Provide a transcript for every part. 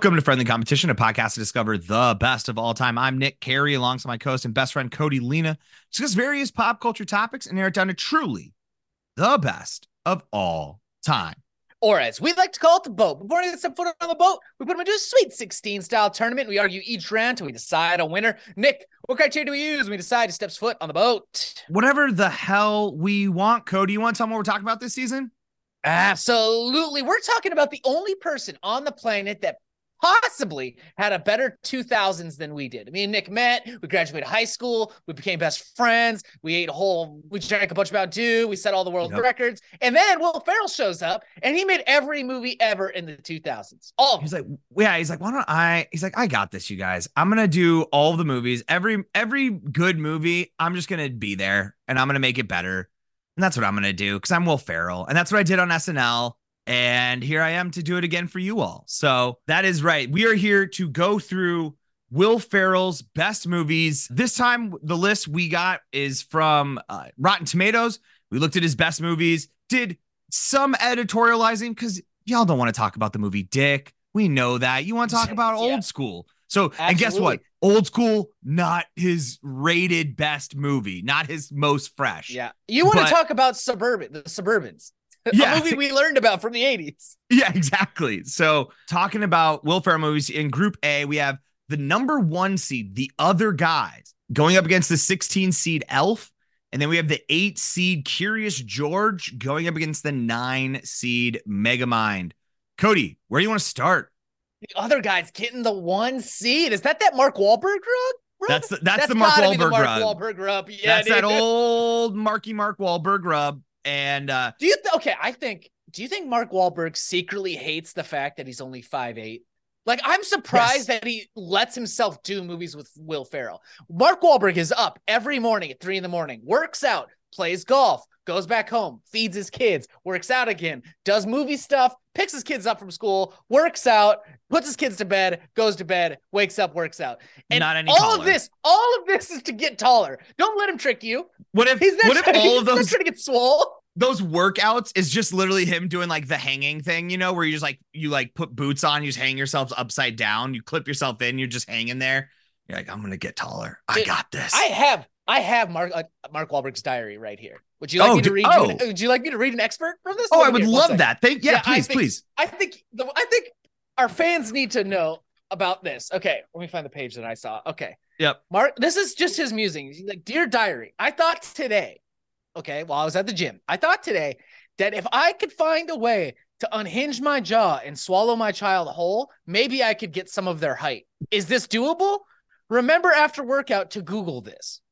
Welcome to Friendly Competition, a podcast to discover the best of all time. I'm Nick Carey, alongside my co-host and best friend Cody Lena, discuss various pop culture topics and narrow it down to truly the best of all time. Or as we like to call it, the boat. Before we get step foot on the boat, we put them into a Sweet 16 style tournament. We argue each round until we decide a winner. Nick, what criteria do we use when we decide who steps foot on the boat? Whatever the hell we want, Cody. You want to tell me what we're talking about this season? Absolutely. We're talking about the only person on the planet that possibly had a better 2000s than we did. Me and Nick met, we graduated high school, we became best friends, we ate a whole, we drank a bunch of Mountain Dew, we set all the world yep. records. And then Will Ferrell shows up and he made every movie ever in the 2000s. All He's like, yeah, he's like, why don't I, he's like, I got this, you guys. I'm going to do all the movies. Every, every good movie, I'm just going to be there and I'm going to make it better. And that's what I'm going to do because I'm Will Ferrell. And that's what I did on SNL. And here I am to do it again for you all. So that is right. We are here to go through Will Ferrell's best movies. This time, the list we got is from uh, Rotten Tomatoes. We looked at his best movies, did some editorializing because y'all don't want to talk about the movie Dick. We know that. You want to talk about yeah. old school. So, Absolutely. and guess what? Old school, not his rated best movie, not his most fresh. Yeah. You want but, to talk about Suburban, the Suburbans yeah. a movie we learned about from the 80s. Yeah, exactly. So, talking about Will Ferrell movies in Group A, we have the number one seed, The Other Guys, going up against the 16 seed Elf. And then we have the eight seed Curious George going up against the nine seed Megamind. Cody, where do you want to start? The other guy's getting the one seed. Is that that Mark Wahlberg rug? That's the, that's, that's the Mark Wahlberg the Mark rub. Wahlberg rub. Yeah, that's dude. that old Marky Mark Wahlberg rub. And uh do you th- okay? I think do you think Mark Wahlberg secretly hates the fact that he's only five eight? Like I'm surprised yes. that he lets himself do movies with Will Ferrell. Mark Wahlberg is up every morning at three in the morning, works out, plays golf, goes back home, feeds his kids, works out again, does movie stuff, picks his kids up from school, works out, puts his kids to bed, goes to bed, wakes up, works out. And Not any all taller. of this, all of this is to get taller. Don't let him trick you. What if he's not what if all of those trying to get swole? Those workouts is just literally him doing like the hanging thing, you know, where you just like you like put boots on, you just hang yourself upside down, you clip yourself in, you're just hanging there. You're like, I'm gonna get taller. I got this. I have I have Mark uh, Mark Wahlberg's diary right here. Would you like oh, me to read? Oh. You, would you like me to read an expert from this? Oh, I would love that. Thank yeah, yeah please, I think, please. I think the, I think our fans need to know about this. Okay, let me find the page that I saw. Okay. Yep. Mark, this is just his musings. He's like, dear diary, I thought today, okay, while I was at the gym, I thought today that if I could find a way to unhinge my jaw and swallow my child whole, maybe I could get some of their height. Is this doable? Remember after workout to Google this.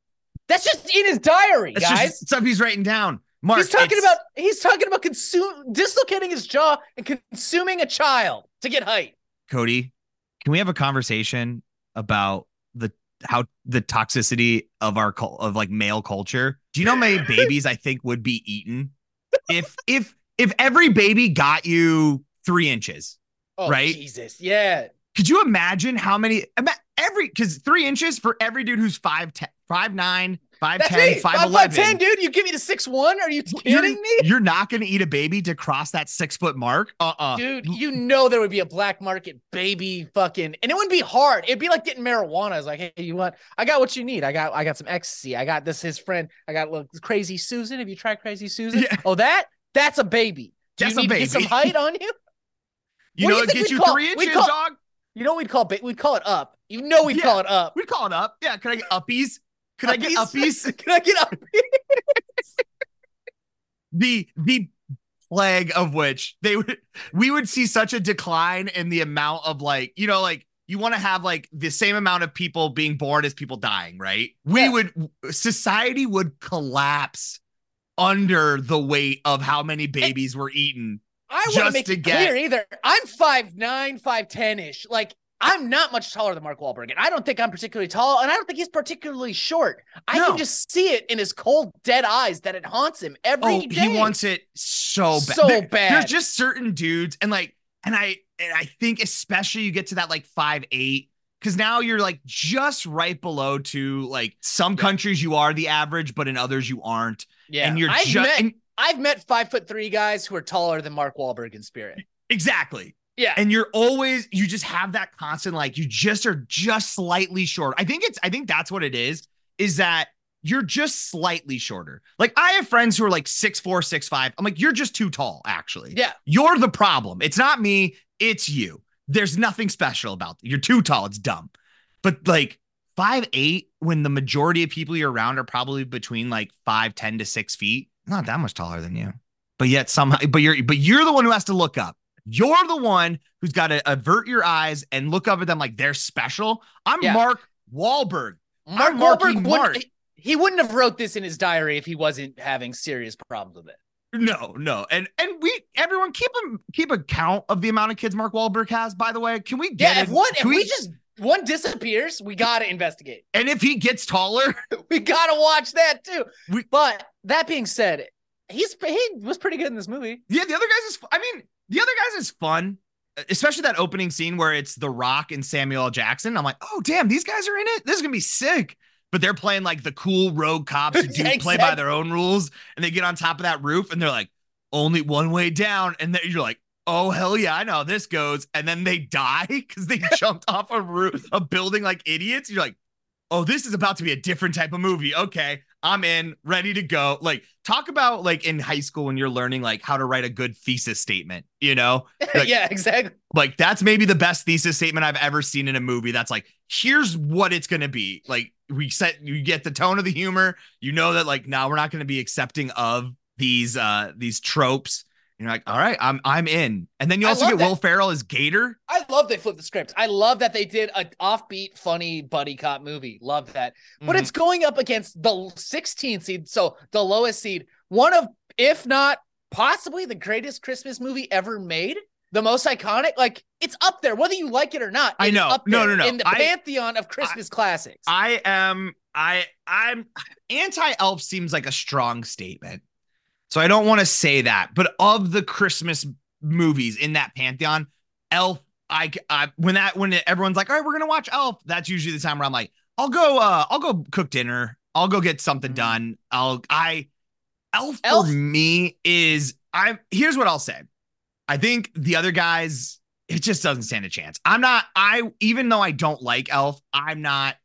That's just in his diary, That's guys. stuff he's writing down. Mark, he's talking about he's talking about consume dislocating his jaw and consuming a child to get height. Cody, can we have a conversation about the how the toxicity of our of like male culture? Do you know how many babies I think would be eaten if if if every baby got you three inches? Oh, right? Jesus, yeah. Could you imagine how many? Every because three inches for every dude who's five ten, five nine, five That's ten, me. five eleven. ten, dude. You give me the six one? Are you kidding you're, me? You're not going to eat a baby to cross that six foot mark, uh, uh Dude, you know there would be a black market baby fucking, and it wouldn't be hard. It'd be like getting marijuana. It's like, hey, you want? I got what you need. I got, I got some ecstasy. I got this. His friend. I got little crazy Susan. Have you tried crazy Susan? Yeah. Oh, that that's a baby. Do that's you need to get some height on you? You what know, it gets you call, three inches, call, dog. You know we'd call we'd call it up. You know we'd yeah, call it up. We'd call it up. Yeah. Can I get uppies? Can? I get uppies? Can I get uppies? the the plague of which they would we would see such a decline in the amount of like you know like you want to have like the same amount of people being born as people dying right we yeah. would society would collapse under the weight of how many babies and, were eaten I want to make it get... clear either. I'm five nine, five ten ish. Like I'm not much taller than Mark Wahlberg, and I don't think I'm particularly tall, and I don't think he's particularly short. I no. can just see it in his cold, dead eyes that it haunts him every oh, day. He wants it so bad. So there, bad. There's just certain dudes, and like, and I, and I think especially you get to that like five eight, because now you're like just right below to like some countries you are the average, but in others you aren't. Yeah, and you're I've just. Met, I've met five foot three guys who are taller than Mark Wahlberg in spirit. Exactly. Yeah. And you're always you just have that constant like you just are just slightly short. I think it's I think that's what it is is that you're just slightly shorter. Like I have friends who are like six four, six five. I'm like, you're just too tall, actually. Yeah. You're the problem. It's not me, it's you. There's nothing special about it. You're too tall. It's dumb. But like five eight, when the majority of people you're around are probably between like five, 10 to six feet, not that much taller than you. But yet somehow, but you're but you're the one who has to look up. You're the one who's got to avert your eyes and look up at them like they're special. I'm Yeah. Mark Wahlberg. Mark I'm Wahlberg Mark. he wouldn't have wrote this in his diary if he wasn't having serious problems with it. No, no, and and we everyone keep a keep a count of the amount of kids Mark Wahlberg has. By the way, can we get Yeah, it? if one if Can we, just one disappears, we gotta investigate. and if he gets taller, We gotta watch that too. We- but that being said, he's he was pretty good in this movie. yeah, the other guys is. I mean, the other guys is fun, especially that opening scene where it's The Rock and Samuel L. Jackson. I'm like, oh damn, these guys are in it. This is gonna be sick. But they're playing like the cool rogue cops who do Yeah, play by their own rules, and they get on top of that roof, and they're like, only one way down, and then you're like. Oh hell yeah, I know how this goes. And then they die because they jumped off a roof, a building like idiots. You're like, oh, this is about to be a different type of movie. Okay, I'm in, ready to go. Like, talk about like in high school when you're learning like how to write a good thesis statement, you know? Like- yeah, exactly. Like, that's maybe the best thesis statement I've ever seen in a movie. That's like, here's what it's gonna be. Like, we set you get the tone of the humor, you know that like now we're not gonna be accepting of these uh these tropes. You're like, all right, I'm I'm in. And then you also get that. Will Ferrell as Gator. I love they flipped the script. I love that they did an offbeat, funny buddy cop movie. Love that. But Mhm. it's going up against the 16th seed, so the lowest seed, one of, if not possibly the greatest Christmas movie ever made, the most iconic. Like it's up there, whether you like it or not. I know. up No, no, no. In the I- pantheon of Christmas classics. I am I I'm anti elf seems like a strong statement. So I don't want to say that, but of the Christmas movies in that pantheon, Elf I, I when that when everyone's like, "All right, we're to watch Elf." That's usually the time where I'm like, "I'll go uh I'll go cook dinner. I'll go get something Mhm. done. I'll I Elf, Elf- for me is I'm here's what I'll say. I think the other guys it just doesn't stand a chance. I'm not I even though I don't like Elf, I'm not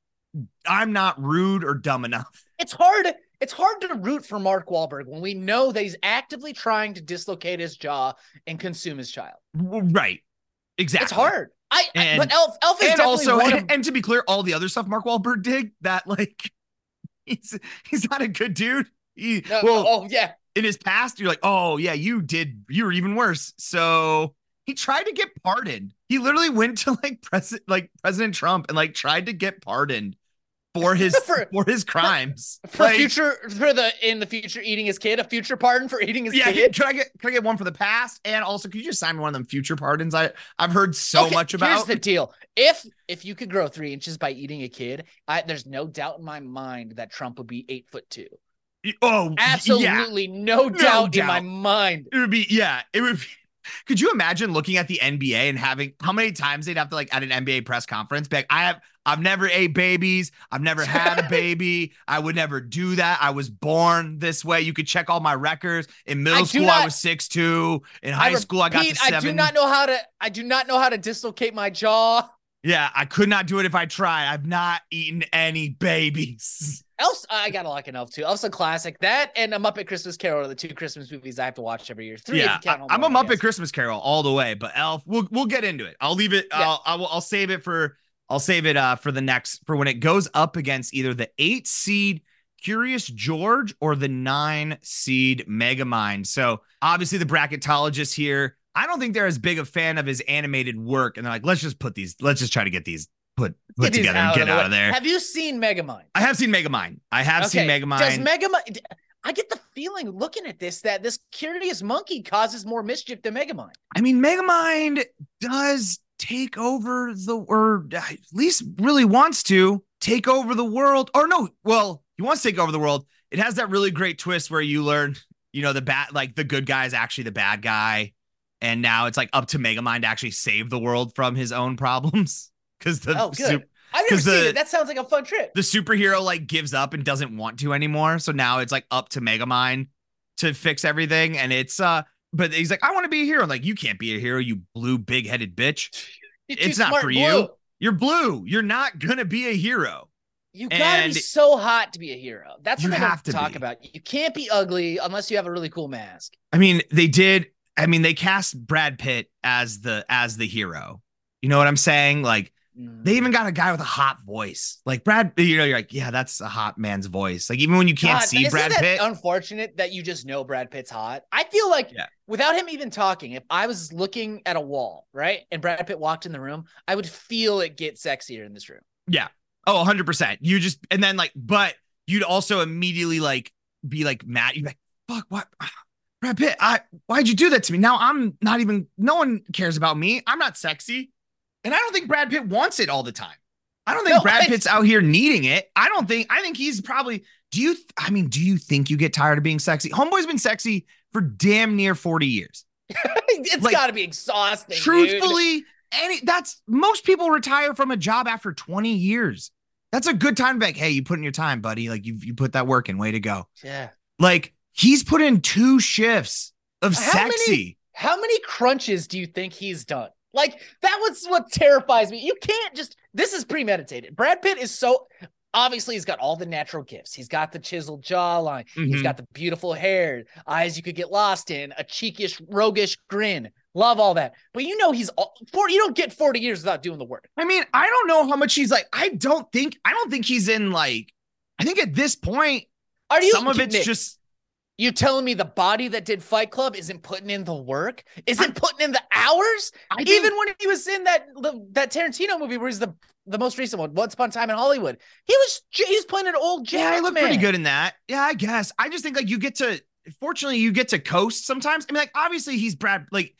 I'm not rude or dumb enough. it's hard. It's hard to root for Mark Wahlberg when we know that he's actively trying to dislocate his jaw and consume his child. Right. Exactly. It's hard. I, I- but Elf Elf is And definitely also, and, of, and to be clear, all the other stuff Mark Wahlberg did that like he's he's not a good dude. He, No, well, oh yeah, in his past, you're like, oh yeah, you did, you were even worse. So he tried to get pardoned. He literally went to like president, like President Trump, and like tried to get pardoned for his For- for, his crimes. for Like, future for the in the future eating his kid, a future pardon for eating his yeah, kid. can I get can I get one for the past? And also, could you just sign me one of them future pardons? I I've heard so Okay, much about. Here's the deal: if if you could grow three inches by eating a kid, I, there's no doubt in my mind that Trump would be eight foot two. oh, yeah. Absolutely no doubt in my mind. It would be, yeah, it would be. Could you imagine looking at the NBA and having how many times they'd have to like at an NBA press conference be like, I have I've never ate babies, I've never had a baby, I would never do that. I was born this way. You could check all my records. In middle I school, I was six two. In high I school, I got to seven. I do not know how to. I do not know how to dislocate my jaw. yeah, I could not do it if I tried. I've not eaten any babies. Elf, I gotta like an Elf too. Elf's a classic. That and a Muppet Christmas Carol are the two Christmas movies I have to watch every year. Three. yeah, if you count Home I, am a Muppet guess. Christmas Carol all the way, but Elf, we'll we'll get into it. I'll leave it. Yeah. I'll I will, I'll save it for I'll save it uh for the next for when it goes up against either the eight seed Curious George or the nine seed Megamind. So obviously the bracketologists here. I don't think they're as big a fan of his animated work, and they're like, let's just put these, let's just try to get these put put Get together and get out of there. Have you seen Megamind? I have seen Megamind. I have seen Megamind. Does Megamind? I get the feeling looking at this that this curious monkey causes more mischief than Megamind. I mean, Megamind does take over the, or at least really wants to take over the world. Or no, well, he wants to take over the world. It has that really great twist where you learn, you know, the bad, like the good guy is actually the bad guy. And now it's like up to Megamind to actually save the world from his own problems. Because the, Oh, good. sup- I've never seen the- it. That sounds like a fun trip. the superhero like gives up and doesn't want to anymore. So now it's like up to Megamind to fix everything. And it's uh but he's like, I want to be a hero. I'm like, you can't be a hero, you blue big headed bitch. You're It's not for and you. You're blue. You're not gonna be a hero. You gotta And- be so hot to be a hero. That's what I have to talk be. about. You can't be ugly unless you have a really cool mask. I mean, they did. I mean, they cast Brad Pitt as the as the hero. You know what I'm saying? Like Mm. they even got a guy with a hot voice. Like Brad, you know, you're like, yeah, that's a hot man's voice. Like even when you can't God, see Brad Pitt, Unfortunate that you just know Brad Pitt's hot. I feel like Yeah. without him even talking, if I was looking at a wall, right, and Brad Pitt walked in the room, I would feel it get sexier in this room. yeah. Oh, 100 percent. You just and then like, but you'd also immediately like be like mad. You'd be like, fuck, what? Brad Pitt, I why'd you do that to me? Now I'm not even. No one cares about me. I'm not sexy, and I don't think Brad Pitt wants it all the time. I don't think No, Brad I- Pitt's out here needing it. I don't think. I think he's probably. Do you? I mean, do you think you get tired of being sexy? Homeboy's been sexy for damn near 40 years. it's Like, got to be exhausting. dude. Truthfully, any that's most people retire from a job after 20 years. That's a good time to be like, hey, you put in your time, buddy. Like you you put that work in. Way to go. yeah. Like he's put in two shifts of How many- sexy. How many crunches do you think he's done? Like that was what terrifies me. You can't just this is premeditated. Brad Pitt is so obviously he's got all the natural gifts. He's got the chiseled jawline. He's Mhm. got the beautiful hair, eyes you could get lost in, a cheekish, roguish grin. Love all that. But you know he's all, 40 you don't get 40 years without doing the work. I mean, I don't know how much he's like. I don't think. I don't think he's in like. I think at this point, Are you some of it's Nick, just. You telling me the body that did Fight Club isn't putting in the work? Isn't putting in the hours? I think, Even when he was in that that Tarantino movie, where he's the the most recent one, Once Upon a Time in Hollywood, he was he was playing an old yeah, I jacked look man. pretty good in that. Yeah, I guess. I just think like you get to. Fortunately, you get to coast sometimes. I mean, like obviously he's Brad. Like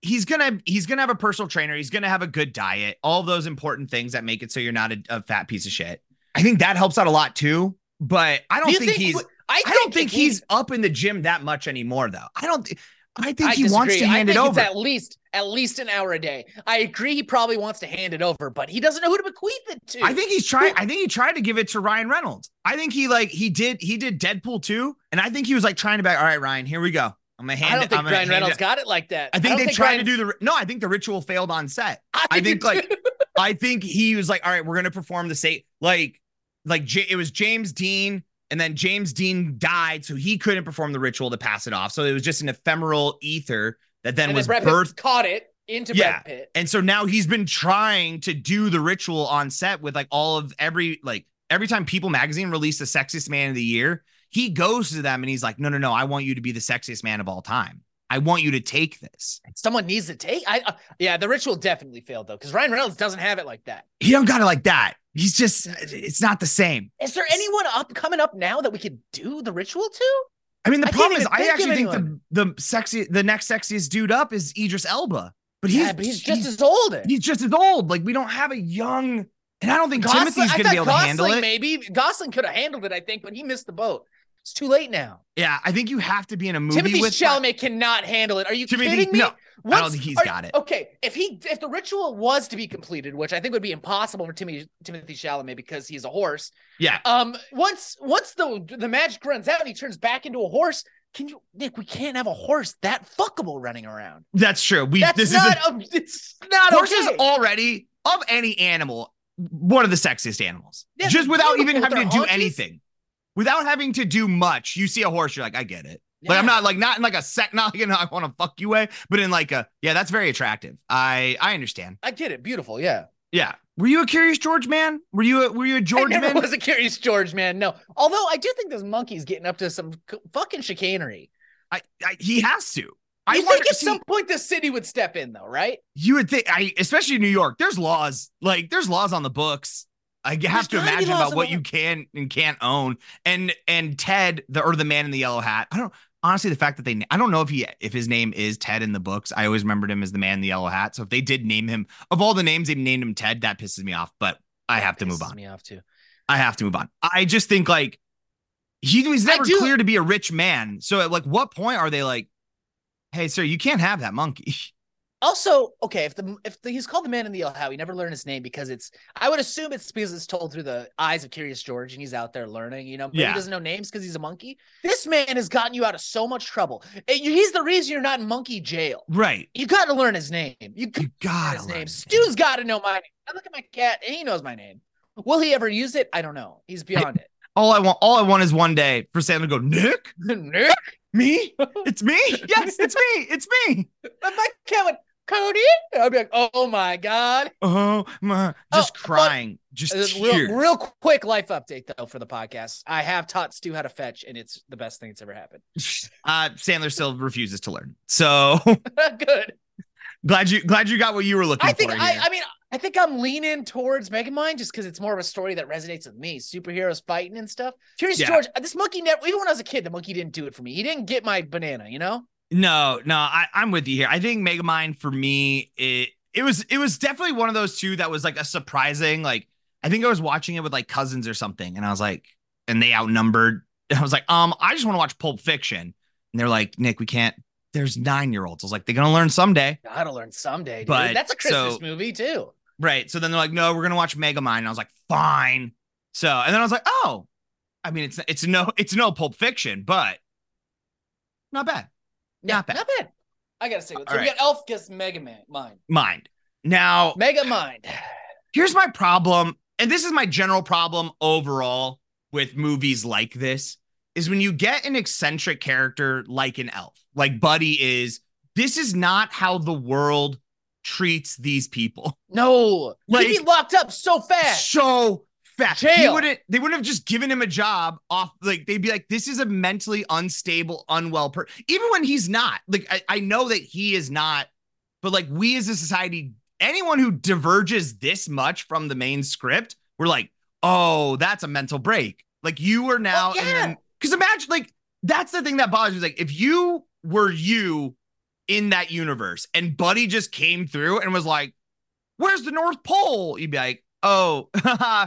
he's gonna he's gonna have a personal trainer. He's gonna have a good diet. All those important things that make it so you're not a, a fat piece of shit. I think that helps out a lot too. But I don't Do you think, he's. I, I don't think if we- he's up in the gym that much anymore, though. I don't. thi- I think I he wants to hand I it over. At least at least an hour a day. I agree. He probably wants to hand it over, but he doesn't know who to bequeath it to. I think he's trying. I think he tried to give it to Ryan Reynolds. I think he like he did. He did Deadpool too, and I think he was like trying to be. All right, Ryan, here we go. I'm gonna hand I don't it. think I'm Ryan Reynolds it. got it like that. I think don't they tried Ryan- to do the. No, I think the ritual failed on set. I, I think, like. I think he was like, all right, we're gonna perform the same. Like, like J- it was James Dean, and then James Dean died, so he couldn't perform the ritual to pass it off. So it was just an ephemeral ether that then and was then birthed. caught it into Yeah. Brad Pitt. And so now he's been trying to do the ritual on set with like all of every like every time People Magazine released the sexiest man of the year, he goes to them and he's like, no, no, no, I want you to be the sexiest man of all time. I want you to take this. Someone needs to take. I uh, yeah, the ritual definitely failed though, because Ryan Reynolds doesn't have it like that. He don't got it like that. He's just, it's not the same. Is there anyone up coming up now that we could do the ritual to? I mean, the I problem is, I actually think the anyone. the sexy, the next sexiest dude up is Idris Elba, but he's yeah, but he's just as old. he's just as old. Like we don't have a young, and I don't think Gosling, Timothy's gonna be able to handle it. Maybe Gosling could have handled it, I think, but he missed the boat. It's too late now. Yeah, I think you have to be in a movie Timothy with Chalamet cannot handle it. Are you Timothy- kidding me? no, I don't think he's are- got it. Okay, if he if the ritual was to be completed, which I think would be impossible for Timothy Timothy Chalamet because he's a horse. Yeah, Um, once once the the magic runs out and he turns back into a horse, can you Nick? We can't have a horse that fuckable running around. That's true. We That's this not is a, a, it's not horses okay. already of any animal, one of the sexiest animals. Yeah, Just without even having to do haunches. anything. Without having to do much, you see a horse, you're like, I get it. Like I'm not like not in like a sec, not like in I want to fuck you way, but in like a yeah, that's very attractive. I I understand. I get it. Beautiful. Yeah. Yeah. Were you a curious George man? Were you a, were you a George I never man? was a curious George man. No. Although I do think this monkey's getting up to some c- fucking chicanery. I, I he has to. I You wonder, think at see, some point the city would step in, though, right? you would think I especially in New York, there's laws. Like there's laws on the books. I have There's to imagine about what you can and can't own. And and Ted, the or the man in the yellow hat. I don't honestly the fact that they I don't know if he if his name is Ted in the books. I always remembered him as the man in the yellow hat. So if they did name him of all the names they've named him Ted, that pisses me off. But I have to move on. Me off too. I have to move on. I just think like he was never clear to be a rich man. So at like what point are they like, hey sir, you can't have that monkey. Also, okay, if the if the, he's called the man in the yellow hat, we never learn his name because it's. I would assume it's because it's told through the eyes of Curious George, and he's out there learning. You know, but Yeah. he doesn't know names because he's a monkey. This man has gotten you out of so much trouble. Eh, He's the reason you're not in monkey jail. Right. You got to learn his name. You got You to gotta learn his name. Stu's got to know my name. I look at my cat, and he knows my name. Will he ever use it? I don't know. He's beyond it. All I want, all I want is one day for Sam to go, Nick, Nick, me, it's me. Yes, it's me. It's me. But my cat went, Cody. I'd be like, oh my god. Oh my, just but- crying, just Uh, tears. real, real quick life update though for the podcast. I have taught Stu how to fetch, and it's the best thing that's ever happened. Uh, Sandler still refuses to learn. So Good. glad you glad you got what you were looking I think for. I. I mean I think I'm leaning towards Megamind just because it's more of a story that resonates with me. Superheroes fighting and stuff. Curious Yeah. George, uh, this monkey never even when I was a kid, the monkey didn't do it for me. He didn't get my banana, you know? No, no, I, I'm with you here. I think Megamind for me, it it was it was definitely one of those two that was like a surprising. Like I think I was watching it with like cousins or something, and I was like, and they outnumbered. I was like, um, I just want to watch Pulp Fiction, and they're like, Nick, we can't. There's nine year olds. I was like, they're gonna learn someday, Gotta learn someday, dude. But, That's a Christmas so- movie too. right? So then they're like, no, we're gonna watch Megamind. And I was like, fine. So and then I was like, oh, I mean, it's it's no it's no Pulp Fiction, but not bad. Yeah, Not bad. Not bad. I gotta say, so All we got Elf gets Mega Man Mind. Mind now. Mega Mind. here's my problem and this is my general problem overall with movies like this is when you get an eccentric character like an elf like buddy is this is not how the world treats these people No, Like- he'd be locked up so fast. so fast he wouldn't they wouldn't have just given him a job off like they'd be like this is a mentally unstable unwell person even when he's not like I, I know that he is not but like we as a society anyone who diverges this much from the main script we're like oh that's a mental break. Like you are now and yeah. because imagine like that's the thing that bothers me like if you were you in that universe and buddy just came through and was like where's the north pole? You'd be like oh Oh,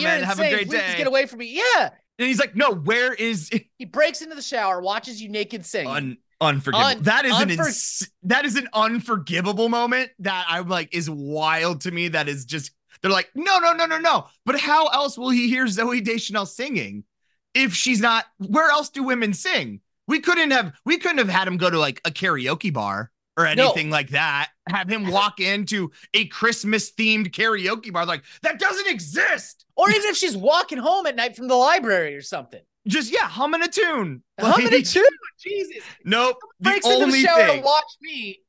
you're man, have a insane. great Please day. get away from me. Yeah. and he's like no where is He breaks into the shower, watches you naked sing. un- unforgivable Un- that is an ins- that is an unforgivable moment that i'm like is wild to me that is just they're like no no no no no but how else will he hear zooey deschanel singing if she's not where else do women sing we couldn't have we couldn't have had him go to like a karaoke bar or anything like that have him walk into a christmas themed karaoke bar like that doesn't exist or even if she's walking home at night from the library or something. just yeah humming a tune Humming a tune. Jesus. nope the Breaks into the shower thing to watch me.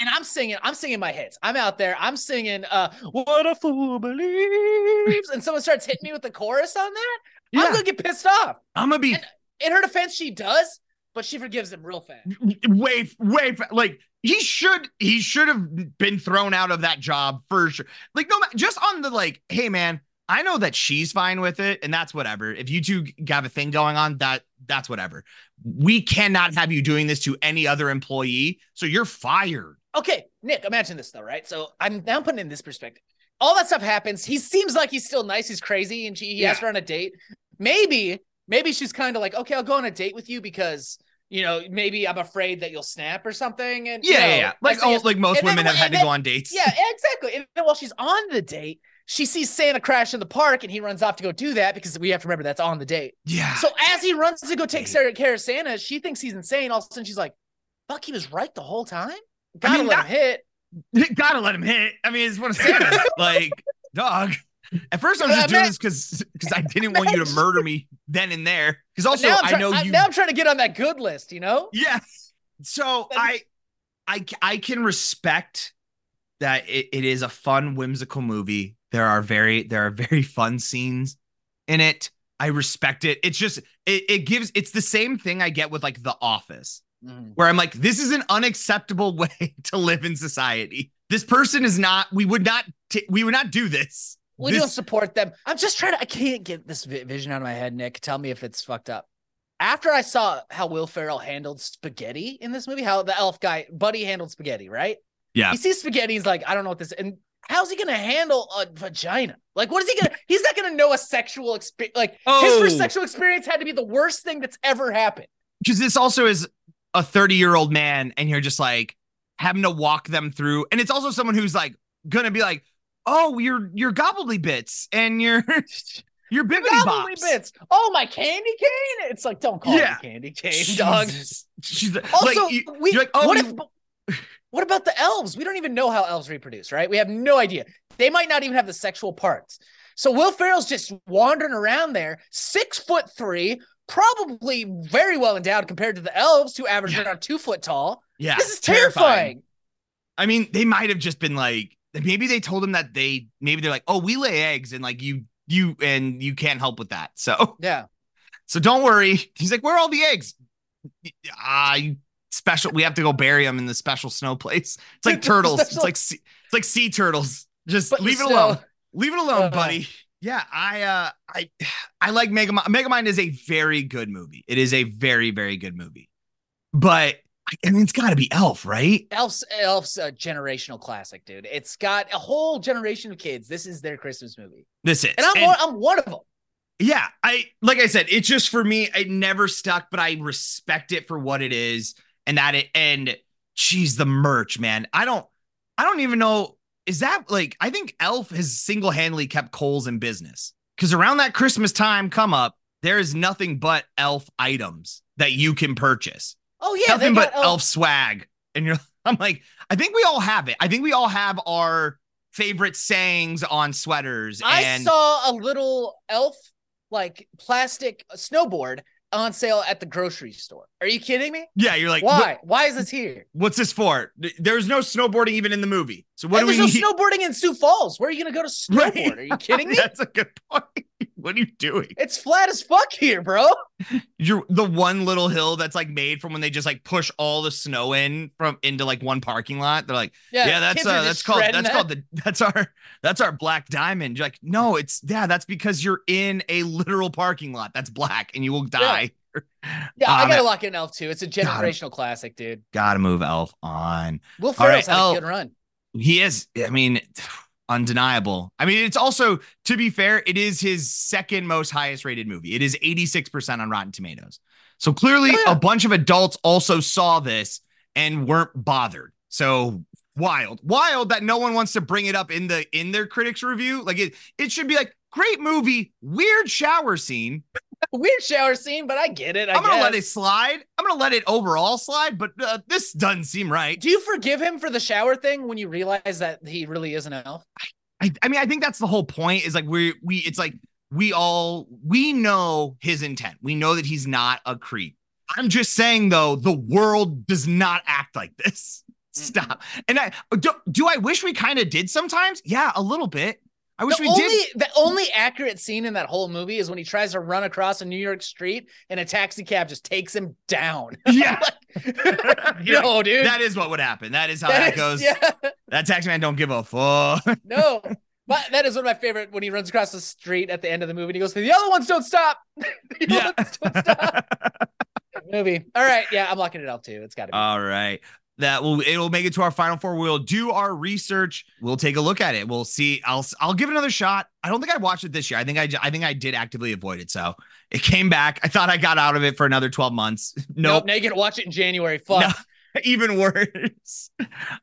And I'm singing, I'm singing my hits. I'm out there, I'm singing uh What a Fool Believes. And someone starts hitting me with the chorus on that. Yeah. I'm gonna get pissed off. i'm gonna be And- In her defense, she does, but she forgives him real fast. way way like he should he should have been thrown out of that job for sure like no just on the like hey man i know that she's fine with it and that's whatever if you two have a thing going on that that's whatever we cannot have you doing this to any other employee so you're fired Okay, Nick, imagine this though, right? So I'm now putting in this perspective. All that stuff happens. He seems like he's still nice. He's crazy, and she he asked her on a date. Maybe, maybe she's kind of like, okay, I'll go on a date with you because you know maybe I'm afraid that you'll snap or something. And you yeah know, yeah, yeah. like oh, like most and then- women have had to then- go on dates yeah, exactly. And then while she's on the date, she sees Santa crash in the park, and he runs off to go do that because we have to remember that's on the date. yeah So as he runs to go take Sarah care of Santa, she thinks he's insane. All of a sudden, she's like, "Fuck, he was right the whole time." Gotta mean, let that- him hit. gotta let him hit i mean it's one of Santa's like dog at first i was uh, just doing this because because i didn't want you to murder me then and there because also i know you now I'm trying to get on that good list. You know? Yeah. So I, I, I can respect that it, it is a fun, whimsical movie. There are very, there are very fun scenes in it. I respect it. It's just, it, it gives, it's the same thing I get with like The Office, mm-hmm. where I'm like, this is an unacceptable way to live in society. This person is not, we would not, t- we would not do this. We This- don't support them. I'm just trying to. I can't get this vision out of my head, Nick. Tell me if it's fucked up. After I saw how Will Ferrell handled spaghetti in this movie, how the elf guy Buddy handled spaghetti, right? Yeah. He sees spaghetti. He's like, I don't know what this. And how's he gonna handle a vagina? Like, what is he gonna? He's not gonna know a sexual experience. Like his Oh. first sexual experience had to be the worst thing that's ever happened. because this also is a 30 year old man and you're just like having to walk them through. And it's also someone who's like gonna be like, oh, you're you're gobbledy bits and your your bibbity bops. bits. Oh, my candy cane. It's like, don't call Yeah. it a candy cane, dog. She's like, Also, you- we, like, oh, what, you- if, what about the elves? We don't even know how elves reproduce, right? We have no idea. They might not even have the sexual parts. So Will Ferrell's just wandering around there, six foot three, probably very well endowed compared to the elves who average Yeah. around two foot tall. yeah, this is terrifying. I mean, they might have just been like, maybe they told him that they maybe they're like, oh, we lay eggs and like you you and you can't help with that. So Yeah. so don't worry. He's like, where are all the eggs? Ah, you special. We have to go bury them in the special snow place. It's like turtles. It's like sea, it's like sea turtles. Just But leave it still- alone. Leave it alone, Uh. buddy. Yeah, I uh I I like Megamind. Megamind is a very good movie. It is a very very good movie. But I mean, it's got to be Elf, right? Elf's Elf's a generational classic, dude. It's got a whole generation of kids. This is their Christmas movie. This is. And I'm And- one, I'm one of them. yeah, I like I said, it's just for me, it never stuck, but I respect it for what it is. And that it and geez, the merch, man. I don't I don't even know. Is that like I think Elf has single-handedly kept Kohl's in business. Because around that Christmas time come up, there is nothing but elf items that you can purchase. Oh yeah, nothing but got oh. elf swag. And you're I'm like, I think we all have it. I think we all have our favorite sayings on sweaters. I and saw a little elf like plastic snowboard on sale at the grocery store. Are you kidding me? yeah, you're like, Why? Why is this here? What's this for? There's no snowboarding even in the movie. So what and do we there's need? no snowboarding in Sioux Falls. Where are you gonna go to snowboard? Right. Are you kidding me? That's a good point. What are you doing? It's flat as fuck here, bro. You're the one little hill that's like made from when they just like push all the snow in from into like one parking lot. They're like, yeah, that's uh, that's called that's that. called the that's our that's our black diamond. You're like, no, it's yeah, that's because you're in a literal parking lot that's black and you will die. Yeah, I Um, gotta lock in Elf too. It's a generational classic, dude. Gotta move Elf on. Will All right, Ferrell's Elf. a good run. He is, I mean, undeniable. I mean, it's also, to be fair, it is his second most highest rated movie. It is 86% on Rotten Tomatoes. So clearly, Oh, yeah. a bunch of adults also saw this and weren't bothered. So wild, wild that no one wants to bring it up in the in their critics review. Like it, it should be like great movie, weird shower scene. Weird shower scene, but I get it. I I'm gonna let it slide. I'm gonna let it overall slide, but uh, this doesn't seem right. Do you forgive him for the shower thing when you realize that he really is an elf? I, I mean, I think that's the whole point is like we we it's like we all we know his intent. We know that he's not a creep. I'm just saying though, the world does not act like this. Stop. And I do, do I wish we kind of did sometimes? Yeah, a little bit. I wish the we only did. the only accurate scene in that whole movie is when he tries to run across a New York street and a taxi cab just takes him down. Yeah. no, dude. That is what would happen. That is how That that, is- goes. Yeah, That taxi man don't give a fuck. no. But that is one of my favorite when he runs across the street at the end of the movie and he goes, The other ones don't stop. the other yeah. ones don't stop. movie. All right. Yeah, I'm locking it up too. It's gotta be. All right. That will it'll make it to our final four. We'll do our research. We'll take a look at it. We'll see. I'll I'll give it another shot. I don't think I watched it this year. I think I I think I did actively avoid it. So it came back. I thought I got out of it for another 12 months. Nope. Now you can watch it in January. Fuck. No. Even worse.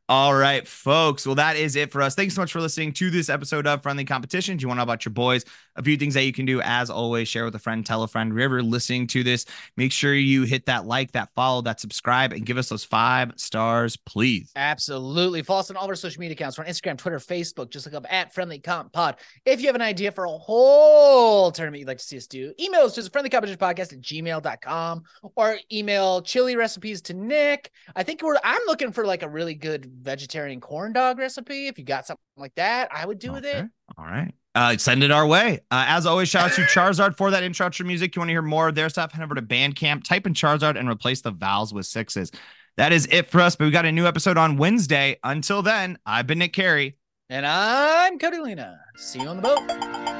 All right, folks. Well, that is it for us. Thanks so much for listening to this episode of Friendly Competition. Do you want to know about your boys? A few things that you can do, as always, share with a friend, tell a friend. Wherever listening to this, make sure you hit that like, that follow, that subscribe, and give us those five stars, please. Absolutely. Follow us on all of our social media accounts. We're on Instagram, Twitter, Facebook. Just look up at Friendly Comp Pod. If you have an idea for a whole tournament you'd like to see us do, email us to friendlycompetitionpodcast at gmail.com or email chili recipes to Nick. I think we're I'm looking for like a really good vegetarian corn dog recipe. If you got something like that, I would do with it. All right. Uh, send it our way. Uh, as always, shout out to Charizard for that intro to music. You want to hear more of their stuff? Head over to Bandcamp, type in Charizard, and replace the vowels with sixes. That is it for us. But we got a new episode on Wednesday. Until then, I've been Nick Carey. And I'm Cody Lena. See you on the boat.